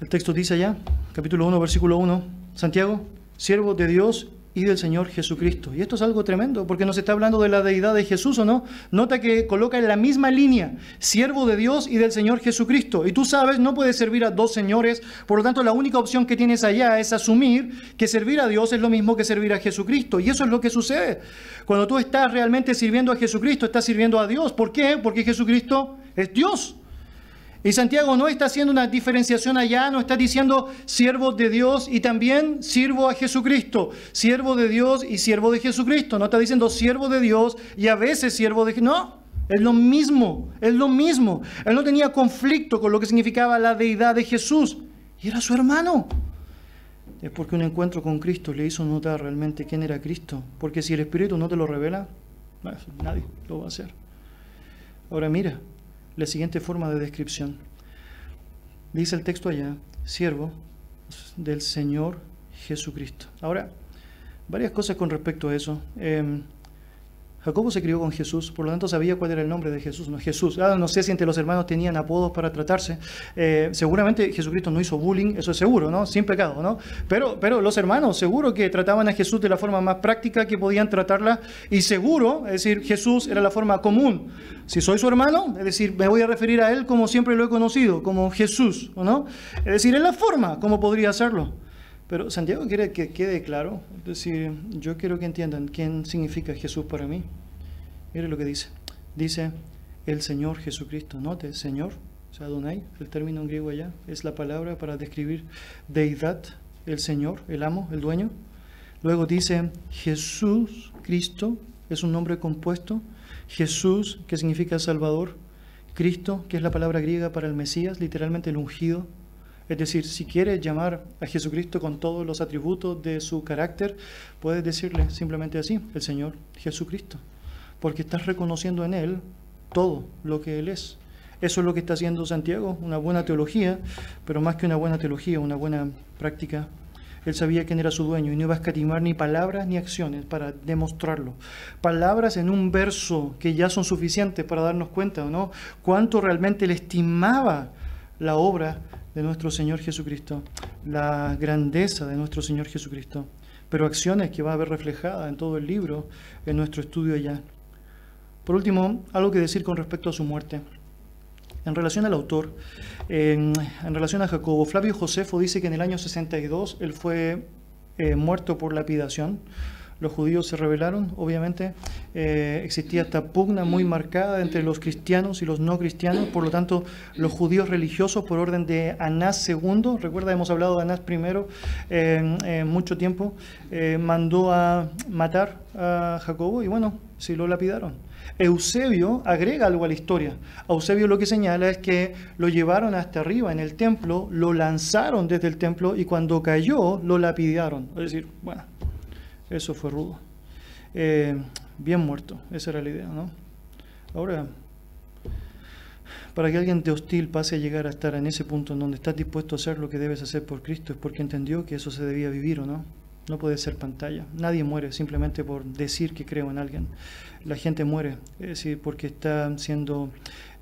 El texto dice allá, capítulo 1, versículo 1, Santiago, siervo de Dios y del Señor Jesucristo. Y esto es algo tremendo, porque nos está hablando de la deidad de Jesús, ¿o no? Nota que coloca en la misma línea, siervo de Dios y del Señor Jesucristo. Y tú sabes, no puedes servir a dos señores, por lo tanto la única opción que tienes allá es asumir que servir a Dios es lo mismo que servir a Jesucristo. Y eso es lo que sucede. Cuando tú estás realmente sirviendo a Jesucristo, estás sirviendo a Dios. ¿Por qué? Porque Jesucristo es Dios. Y Santiago no está haciendo una diferenciación allá, no está diciendo siervo de Dios y también sirvo a Jesucristo, siervo de Dios y siervo de Jesucristo. No está diciendo siervo de Dios y a veces siervo de No, es lo mismo, es lo mismo. Él no tenía conflicto con lo que significaba la deidad de Jesús y era su hermano. Es porque un encuentro con Cristo le hizo notar realmente quién era Cristo. Porque si el Espíritu no te lo revela, nadie lo va a hacer. Ahora mira, la siguiente forma de descripción. Dice el texto allá, siervo del Señor Jesucristo. Ahora, varias cosas con respecto a eso. Em, Jacobo se crió con Jesús, por lo tanto sabía cuál era el nombre de Jesús. No, Jesús. Ah, no sé si entre los hermanos tenían apodos para tratarse. Eh, seguramente Jesucristo no hizo bullying, eso es seguro, ¿no? Sin pecado, ¿no? Pero, pero los hermanos seguro que trataban a Jesús de la forma más práctica que podían tratarla y seguro, es decir, Jesús era la forma común. Si soy su hermano, es decir, me voy a referir a él como siempre lo he conocido, como Jesús, ¿no? Es decir, es la forma como podría hacerlo. Pero Santiago quiere que quede claro, es decir, yo quiero que entiendan quién significa Jesús para mí. Mire lo que dice. Dice el Señor Jesucristo. Note, Señor, o sea, Adonai, el término en griego allá, es la palabra para describir deidad, el Señor, el amo, el dueño. Luego dice Jesús, Cristo, es un nombre compuesto. Jesús, que significa Salvador. Cristo, que es la palabra griega para el Mesías, literalmente el ungido, es decir, si quieres llamar a Jesucristo con todos los atributos de su carácter, puedes decirle simplemente así, el Señor Jesucristo, porque estás reconociendo en Él todo lo que Él es. Eso es lo que está haciendo Santiago, una buena teología, pero más que una buena teología, una buena práctica. Él sabía quién era su dueño y no iba a escatimar ni palabras ni acciones para demostrarlo. Palabras en un verso que ya son suficientes para darnos cuenta, ¿no? Cuánto realmente le estimaba la obra de nuestro Señor Jesucristo, la grandeza de nuestro Señor Jesucristo, pero acciones que va a ver reflejadas en todo el libro, en nuestro estudio ya. Por último, algo que decir con respecto a su muerte. En relación al autor, en, relación a Jacobo, Flavio Josefo dice que en el año 62 él fue eh, muerto por lapidación los judíos se rebelaron, obviamente eh, existía esta pugna muy marcada entre los cristianos y los no cristianos, por lo tanto los judíos religiosos por orden de Anás II, recuerda hemos hablado de Anás primero eh, mucho tiempo, eh, mandó a matar a Jacobo y bueno, sí lo lapidaron. Eusebio agrega algo a la historia. Eusebio lo que señala es que lo llevaron hasta arriba en el templo, lo lanzaron desde el templo y cuando cayó lo lapidaron. Es decir, bueno, eso fue rudo. Eh, bien muerto, esa era la idea, ¿no? Ahora, Para que alguien de hostil pase a llegar a estar en ese punto en donde estás dispuesto a hacer lo que debes hacer por Cristo, es porque entendió que eso se debía vivir o no. No puede ser pantalla. Nadie muere simplemente por decir que creo en alguien. La gente muere, es porque está siendo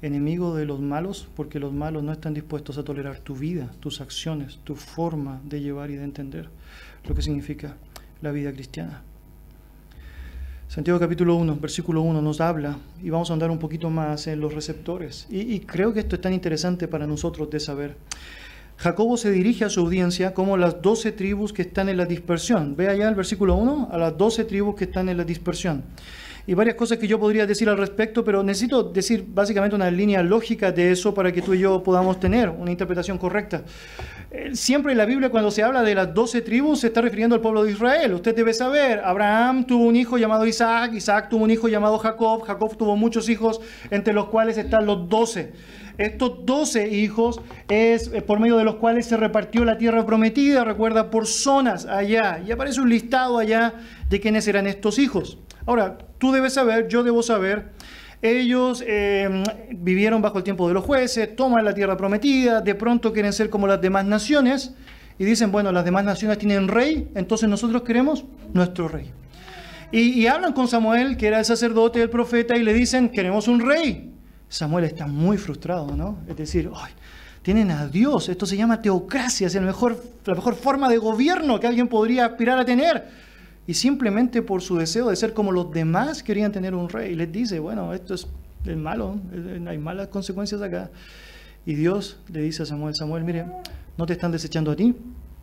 enemigo de los malos, porque los malos no están dispuestos a tolerar tu vida, tus acciones, tu forma de llevar y de entender lo que significa la vida cristiana. Santiago capítulo 1, versículo 1 nos habla, y vamos a andar un poquito más en los receptores, y, creo que esto es tan interesante para nosotros de saber. Jacobo se dirige a su audiencia como las doce tribus que están en la dispersión. Ve allá el versículo 1, a las doce tribus que están en la dispersión. Y varias cosas que yo podría decir al respecto, pero necesito decir básicamente una línea lógica de eso para que tú y yo podamos tener una interpretación correcta. Eh, siempre en la Biblia cuando se habla de las doce tribus se está refiriendo al pueblo de Israel. Usted debe saber, Abraham tuvo un hijo llamado Isaac, Isaac tuvo un hijo llamado Jacob, Jacob tuvo muchos hijos, entre los cuales están los doce. Estos doce hijos es eh, por medio de los cuales se repartió la tierra prometida, recuerda, por zonas allá. Y aparece un listado allá de quiénes eran estos hijos. Ahora, tú debes saber, yo debo saber, ellos eh, vivieron bajo el tiempo de los jueces, toman la tierra prometida, de pronto quieren ser como las demás naciones y dicen, bueno, las demás naciones tienen rey, entonces nosotros queremos nuestro rey. Y, hablan con Samuel, que era el sacerdote, el profeta, y le dicen, queremos un rey. Samuel está muy frustrado, ¿no? Es decir, tienen a Dios, esto se llama teocracia, es el mejor, la mejor forma de gobierno que alguien podría aspirar a tener. Y simplemente por su deseo de ser como los demás querían tener un rey. Les dice, bueno, esto es, malo, hay malas consecuencias acá. Y Dios le dice a Samuel, Samuel, mire, no te están desechando a ti,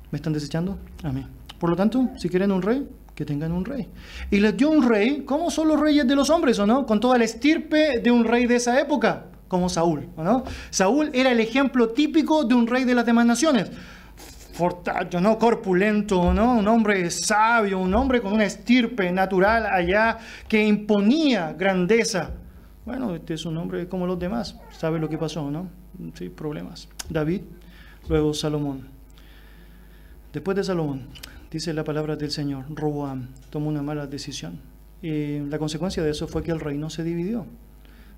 me están desechando a mí. Por lo tanto, si quieren un rey, que tengan un rey. Y les dio un rey, ¿cómo son los reyes de los hombres, o no? Con toda la estirpe de un rey de esa época, como Saúl, ¿o no? Saúl era el ejemplo típico de un rey de las demás naciones. Fortacho, ¿no? Corpulento, ¿no? Un hombre sabio, un hombre con una estirpe natural allá que imponía grandeza. Bueno, este es un hombre como los demás, sabe lo que pasó, ¿no? Sí, problemas. David, luego Salomón. Después de Salomón, dice la palabra del Señor, Roboam tomó una mala decisión. Y la consecuencia de eso fue que el reino se dividió.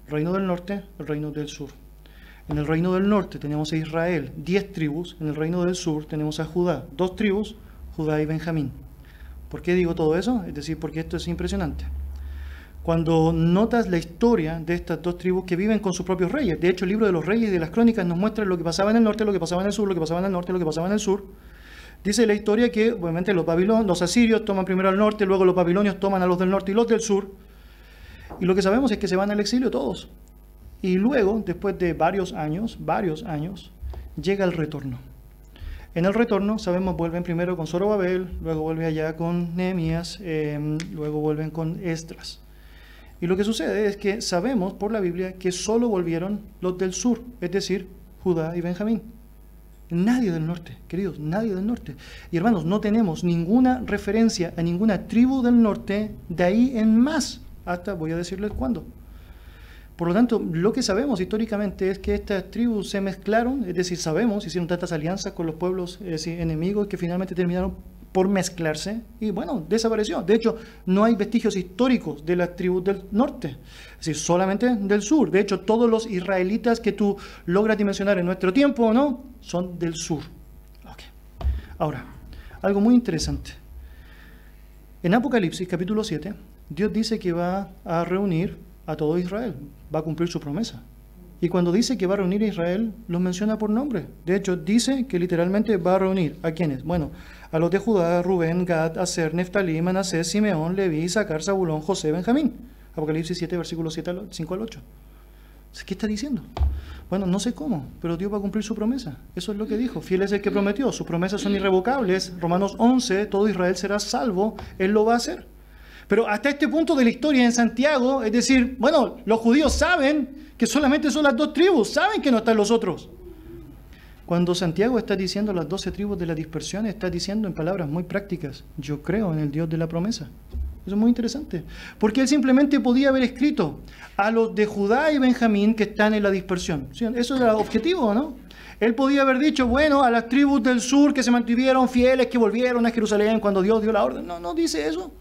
El reino del norte, el reino del sur. En el reino del norte tenemos a Israel, diez tribus. En el reino del sur tenemos a Judá, dos tribus, Judá y Benjamín. ¿Por qué digo todo eso? Es decir, porque esto es impresionante. Cuando notas la historia de estas dos tribus que viven con sus propios reyes, de hecho el libro de los reyes y de las crónicas nos muestra lo que pasaba en el norte, lo que pasaba en el sur, lo que pasaba en el norte, lo que pasaba en el sur, Dice la historia que, obviamente, los, los asirios toman primero al norte, luego los babilonios toman a los del norte y los del sur. Y lo que sabemos es que se van al exilio todos. Y luego, después de varios años, varios años, llega el retorno. En el retorno, sabemos, vuelven primero con Zorobabel, luego vuelven allá con Nehemías, em, luego vuelven con Estras. Y lo que sucede es que sabemos por la Biblia que solo volvieron los del sur, es decir, Judá y Benjamín. Nadie del norte, queridos, nadie del norte. Y hermanos, no tenemos ninguna referencia a ninguna tribu del norte de ahí en más, hasta voy a decirles cuándo. Por lo tanto, lo que sabemos históricamente es que estas tribus se mezclaron, es decir, sabemos, hicieron tantas alianzas con los pueblos enemigos que finalmente terminaron por mezclarse y bueno, desapareció. De hecho, no hay vestigios históricos de las tribus del norte, es decir, solamente del sur. De hecho, todos los israelitas que tú logras dimensionar en nuestro tiempo, ¿no? Son del sur. Ahora, algo muy interesante. En Apocalipsis capítulo 7, Dios dice que va a reunir a todo Israel, va a cumplir su promesa. Y cuando dice que va a reunir a Israel, los menciona por nombre. De hecho, dice que literalmente va a reunir a quienes. Bueno, a los de Judá, Rubén, Gad, Aser, Neftalí, Manasés, Simeón, Leví, Isaacar, Zabulón, José, Benjamín. Apocalipsis 7, versículos 5 al 8. ¿Qué está diciendo? Bueno, no sé cómo, pero Dios va a cumplir su promesa. Eso es lo que dijo. Fiel es el que prometió. Sus promesas son irrevocables. Romanos 11, todo Israel será salvo. Él lo va a hacer. Pero hasta este punto de la historia en Santiago, es decir, bueno, los judíos saben que solamente son las dos tribus, saben que no están los otros. Cuando Santiago está diciendo las doce tribus de la dispersión, está diciendo en palabras muy prácticas, yo creo en el Dios de la promesa. Eso es muy interesante, porque él simplemente podía haber escrito a los de Judá y Benjamín que están en la dispersión. Eso era objetivo, ¿no? Él podía haber dicho, bueno, a las tribus del sur que se mantuvieron fieles, que volvieron a Jerusalén cuando Dios dio la orden. No, no dice eso.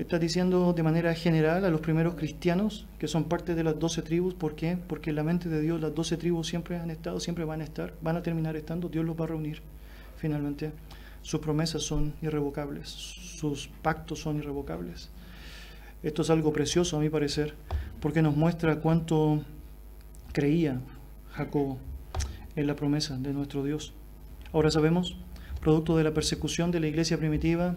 Está diciendo de manera general a los primeros cristianos que son parte de las doce tribus. ¿Por qué? Porque en la mente de Dios las doce tribus siempre han estado, siempre van a estar, van a terminar estando. Dios los va a reunir finalmente. Sus promesas son irrevocables, sus pactos son irrevocables. Esto es algo precioso a mi parecer, porque nos muestra cuánto creía Jacob en la promesa de nuestro Dios. Ahora sabemos, producto de la persecución de la iglesia primitiva,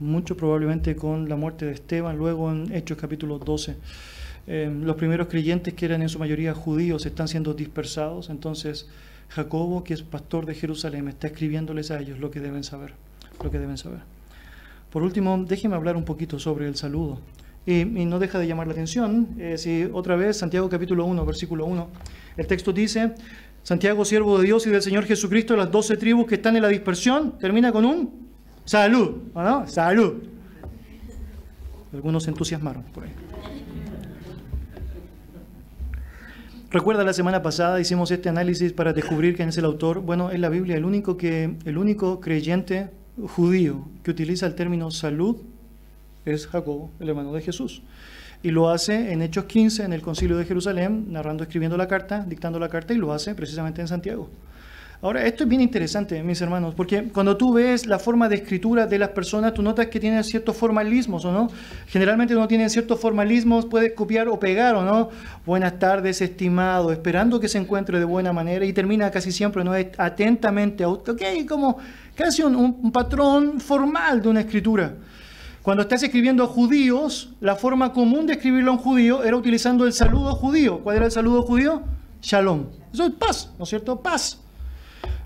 mucho probablemente con la muerte de Esteban, luego en Hechos capítulo 12. Eh, los primeros creyentes, que eran en su mayoría judíos, están siendo dispersados. Entonces, Jacobo, que es pastor de Jerusalén, está escribiéndoles a ellos lo que deben saber. Lo que deben saber. Por último, déjenme hablar un poquito sobre el saludo. Y, no deja de llamar la atención, eh, si otra vez, Santiago capítulo 1, versículo 1, el texto dice, Santiago, siervo de Dios y del Señor Jesucristo, las doce tribus que están en la dispersión, termina con un Salud, ¿no? Salud. Algunos se entusiasmaron por ahí. Recuerda la semana pasada hicimos este análisis para descubrir quién es el autor. Bueno, en la Biblia el único que el único creyente judío que utiliza el término salud es Jacobo, el hermano de Jesús. Y lo hace en Hechos 15 en el Concilio de Jerusalén, narrando, escribiendo la carta, dictando la carta y lo hace precisamente en Santiago. Ahora, esto es bien interesante, mis hermanos, porque cuando tú ves la forma de escritura de las personas, tú notas que tienen ciertos formalismos, ¿o no? Generalmente uno tiene ciertos formalismos, puede copiar o pegar, ¿o no? Buenas tardes, estimado, esperando que se encuentre de buena manera y termina casi siempre, ¿no? Atentamente, ok, como casi un, un patrón formal de una escritura. Cuando estás escribiendo a judíos, la forma común de escribirlo a un judío era utilizando el saludo judío. ¿Cuál era el saludo judío? Shalom. Eso es paz, ¿no es cierto? Paz.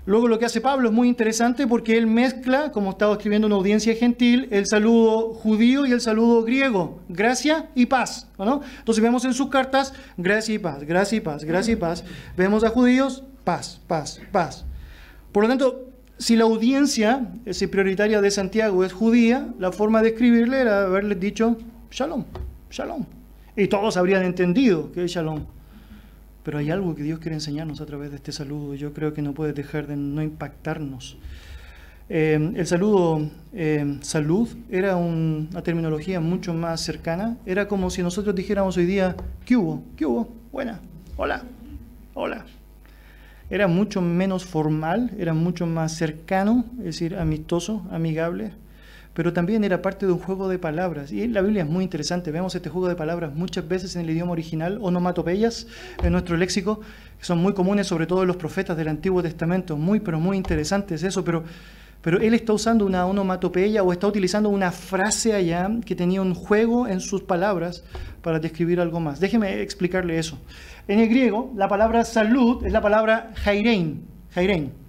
Luego lo que hace Pablo es muy interesante porque él mezcla, como estaba escribiendo una audiencia gentil, el saludo judío y el saludo griego, gracia y paz. ¿no? Entonces vemos en sus cartas gracia y paz, gracia y paz, gracia y paz. Vemos a judíos, paz, paz, paz. Por lo tanto, si la audiencia ese prioritaria de Santiago es judía, la forma de escribirle era haberles dicho shalom, shalom. Y todos habrían entendido que es shalom. Pero hay algo que Dios quiere enseñarnos a través de este saludo. Yo creo que no puede dejar de no impactarnos. Eh, el saludo eh, salud era una terminología mucho más cercana. Era como si nosotros dijéramos hoy día, ¿qué hubo? ¿Qué hubo? Buena. Hola. Hola. Era mucho menos formal, era mucho más cercano, es decir, amistoso, amigable pero también era parte de un juego de palabras. Y la Biblia es muy interesante, vemos este juego de palabras muchas veces en el idioma original, onomatopeyas en nuestro léxico, que son muy comunes sobre todo en los profetas del Antiguo Testamento, muy pero muy interesantes eso, pero, pero él está usando una onomatopeya o está utilizando una frase allá que tenía un juego en sus palabras para describir algo más. Déjeme explicarle eso. En el griego, la palabra salud es la palabra jairein, jairein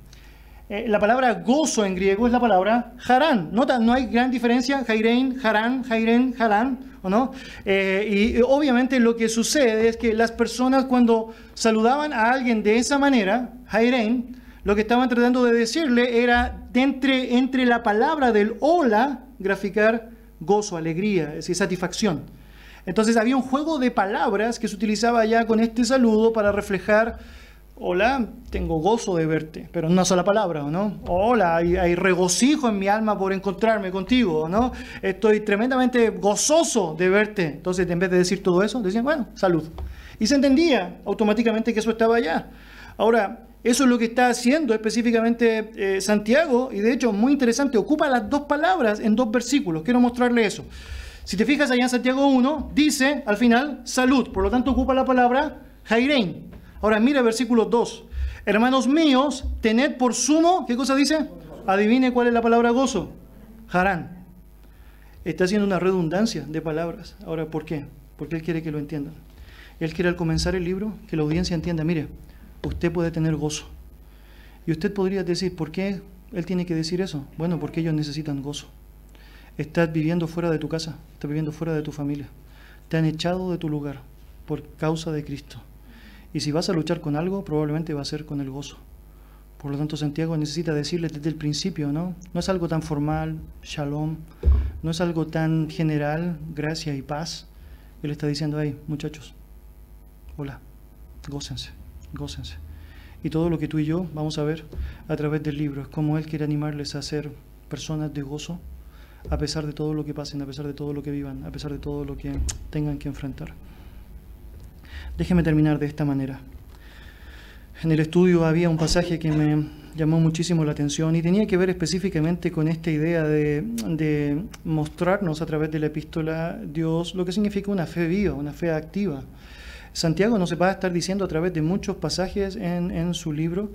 eh, la palabra gozo en griego es la palabra harán. Nota, no hay gran diferencia, jairein, harán, jairen, harán, ¿o no? Eh, y obviamente lo que sucede es que las personas cuando saludaban a alguien de esa manera, jairein, lo que estaban tratando de decirle era entre, entre la palabra del hola, graficar gozo, alegría, es decir, satisfacción. Entonces había un juego de palabras que se utilizaba ya con este saludo para reflejar Hola, tengo gozo de verte, pero una sola palabra, ¿no? Hola, hay, regocijo en mi alma por encontrarme contigo, ¿no? Estoy tremendamente gozoso de verte. Entonces, en vez de decir todo eso, decían, bueno, salud. Y se entendía automáticamente que eso estaba allá. Ahora, eso es lo que está haciendo específicamente eh, Santiago, y de hecho, muy interesante, ocupa las dos palabras en dos versículos. Quiero mostrarle eso. Si te fijas allá en Santiago 1, dice al final salud, por lo tanto ocupa la palabra jairein. Ahora mira versículo 2. Hermanos míos, tened por sumo, ¿qué cosa dice? Adivine cuál es la palabra gozo. Harán. Está haciendo una redundancia de palabras. Ahora, ¿por qué? Porque Él quiere que lo entiendan. Él quiere al comenzar el libro que la audiencia entienda, mire, usted puede tener gozo. Y usted podría decir, ¿por qué Él tiene que decir eso? Bueno, porque ellos necesitan gozo. Estás viviendo fuera de tu casa, estás viviendo fuera de tu familia. Te han echado de tu lugar por causa de Cristo. Y si vas a luchar con algo, probablemente va a ser con el gozo. Por lo tanto, Santiago necesita decirle desde el principio, ¿no? No es algo tan formal, shalom, no es algo tan general, gracia y paz. Él está diciendo, ahí, muchachos, hola, gócense, gócense. Y todo lo que tú y yo vamos a ver a través del libro es cómo Él quiere animarles a ser personas de gozo, a pesar de todo lo que pasen, a pesar de todo lo que vivan, a pesar de todo lo que tengan que enfrentar. Déjeme terminar de esta manera. En el estudio había un pasaje que me llamó muchísimo la atención y tenía que ver específicamente con esta idea de, mostrarnos a través de la epístola Dios lo que significa una fe viva, una fe activa. Santiago nos va a estar diciendo a través de muchos pasajes en su libro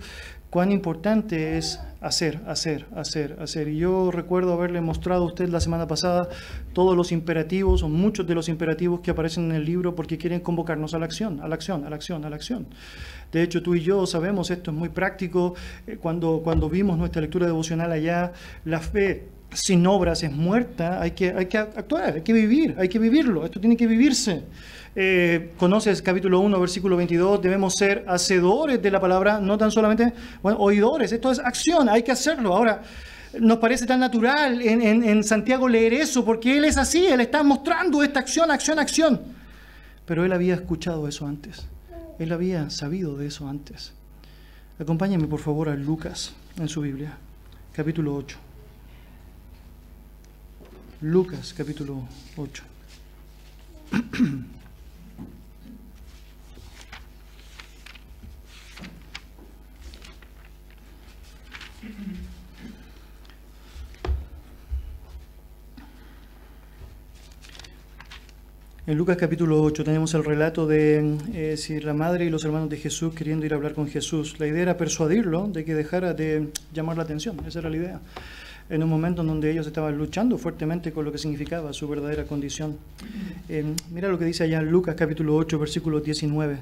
cuán importante es hacer, hacer, hacer, hacer. Y yo recuerdo haberle mostrado a usted la semana pasada todos los imperativos o muchos de los imperativos que aparecen en el libro porque quieren convocarnos a la acción, a la acción, a la acción, a la acción. De hecho, tú y yo sabemos, esto es muy práctico, eh, cuando, cuando vimos nuestra lectura devocional allá, la fe sin obras es muerta, hay que, hay que actuar, hay que vivir, hay que vivirlo, esto tiene que vivirse. Eh, conoces capítulo 1, versículo 22, debemos ser hacedores de la palabra, no tan solamente bueno, oidores, esto es acción, hay que hacerlo. Ahora, nos parece tan natural en, Santiago leer eso, porque él es así, él está mostrando esta acción, acción, acción. Pero él había escuchado eso antes, él había sabido de eso antes. Acompáñame por favor a Lucas en su Biblia, capítulo 8. Lucas capítulo 8. En Lucas capítulo 8 tenemos el relato de eh, si la madre y los hermanos de Jesús queriendo ir a hablar con Jesús. La idea era persuadirlo de que dejara de llamar la atención, esa era la idea. En un momento en donde ellos estaban luchando fuertemente con lo que significaba su verdadera condición. Eh, mira lo que dice allá en Lucas capítulo 8, versículo 19.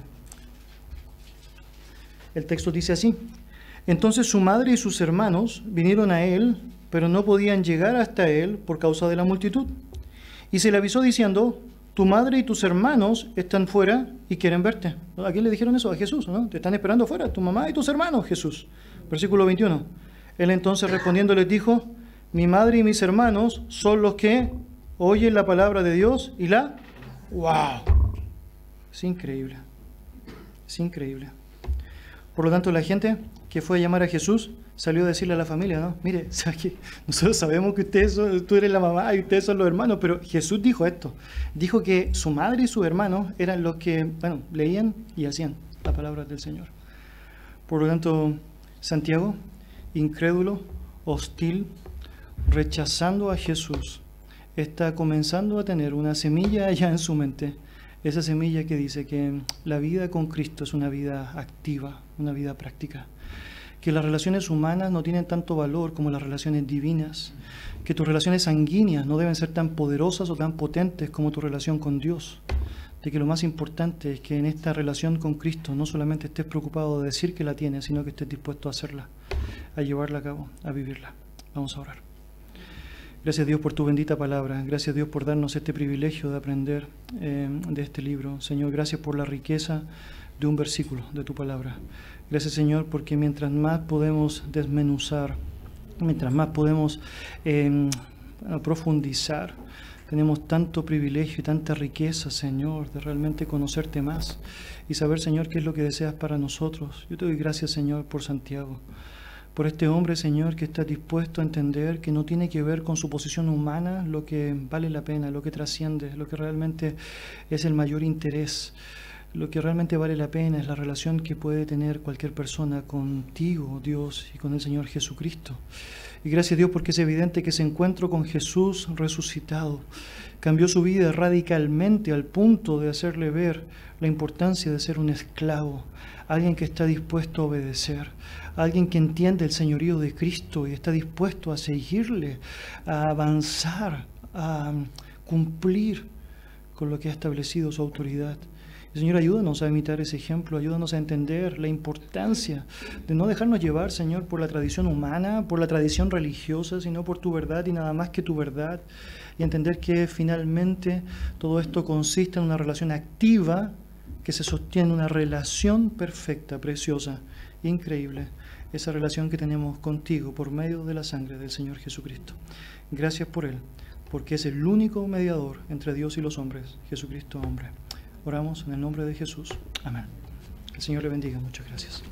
El texto dice así. Entonces su madre y sus hermanos vinieron a él, pero no podían llegar hasta él por causa de la multitud. Y se le avisó diciendo, tu madre y tus hermanos están fuera y quieren verte. ¿A quién le dijeron eso? A Jesús, ¿no? Te están esperando fuera, tu mamá y tus hermanos, Jesús. Versículo 21. Él entonces respondiendo les dijo, mi madre y mis hermanos son los que oyen la palabra de Dios y la... ¡Wow! Es increíble. Es increíble. Por lo tanto, la gente que fue a llamar a Jesús salió a decirle a la familia, ¿no? Mire, nosotros sabemos que ustedes tú eres la mamá y ustedes son los hermanos, pero Jesús dijo esto. Dijo que su madre y su hermano eran los que, bueno, leían y hacían la palabra del Señor. Por lo tanto, Santiago, incrédulo, hostil, rechazando a Jesús, está comenzando a tener una semilla allá en su mente. Esa semilla que dice que la vida con Cristo es una vida activa, una vida práctica que las relaciones humanas no tienen tanto valor como las relaciones divinas, que tus relaciones sanguíneas no deben ser tan poderosas o tan potentes como tu relación con Dios, de que lo más importante es que en esta relación con Cristo no solamente estés preocupado de decir que la tienes, sino que estés dispuesto a hacerla, a llevarla a cabo, a vivirla. Vamos a orar. Gracias Dios por tu bendita palabra. Gracias Dios por darnos este privilegio de aprender eh, de este libro. Señor, gracias por la riqueza de un versículo de tu palabra. Gracias Señor porque mientras más podemos desmenuzar, mientras más podemos eh, profundizar, tenemos tanto privilegio y tanta riqueza, Señor, de realmente conocerte más y saber, Señor, qué es lo que deseas para nosotros. Yo te doy gracias, Señor, por Santiago, por este hombre, Señor, que está dispuesto a entender que no tiene que ver con su posición humana lo que vale la pena, lo que trasciende, lo que realmente es el mayor interés. Lo que realmente vale la pena es la relación que puede tener cualquier persona contigo, Dios, y con el Señor Jesucristo. Y gracias a Dios porque es evidente que ese encuentro con Jesús resucitado cambió su vida radicalmente al punto de hacerle ver la importancia de ser un esclavo, alguien que está dispuesto a obedecer, alguien que entiende el señorío de Cristo y está dispuesto a seguirle, a avanzar, a cumplir con lo que ha establecido su autoridad. Señor, ayúdanos a imitar ese ejemplo, ayúdanos a entender la importancia de no dejarnos llevar, Señor, por la tradición humana, por la tradición religiosa, sino por tu verdad y nada más que tu verdad. Y entender que finalmente todo esto consiste en una relación activa que se sostiene en una relación perfecta, preciosa, increíble. Esa relación que tenemos contigo por medio de la sangre del Señor Jesucristo. Gracias por Él, porque es el único mediador entre Dios y los hombres, Jesucristo hombre. Oramos en el nombre de Jesús. Amén. El Señor le bendiga. Muchas gracias.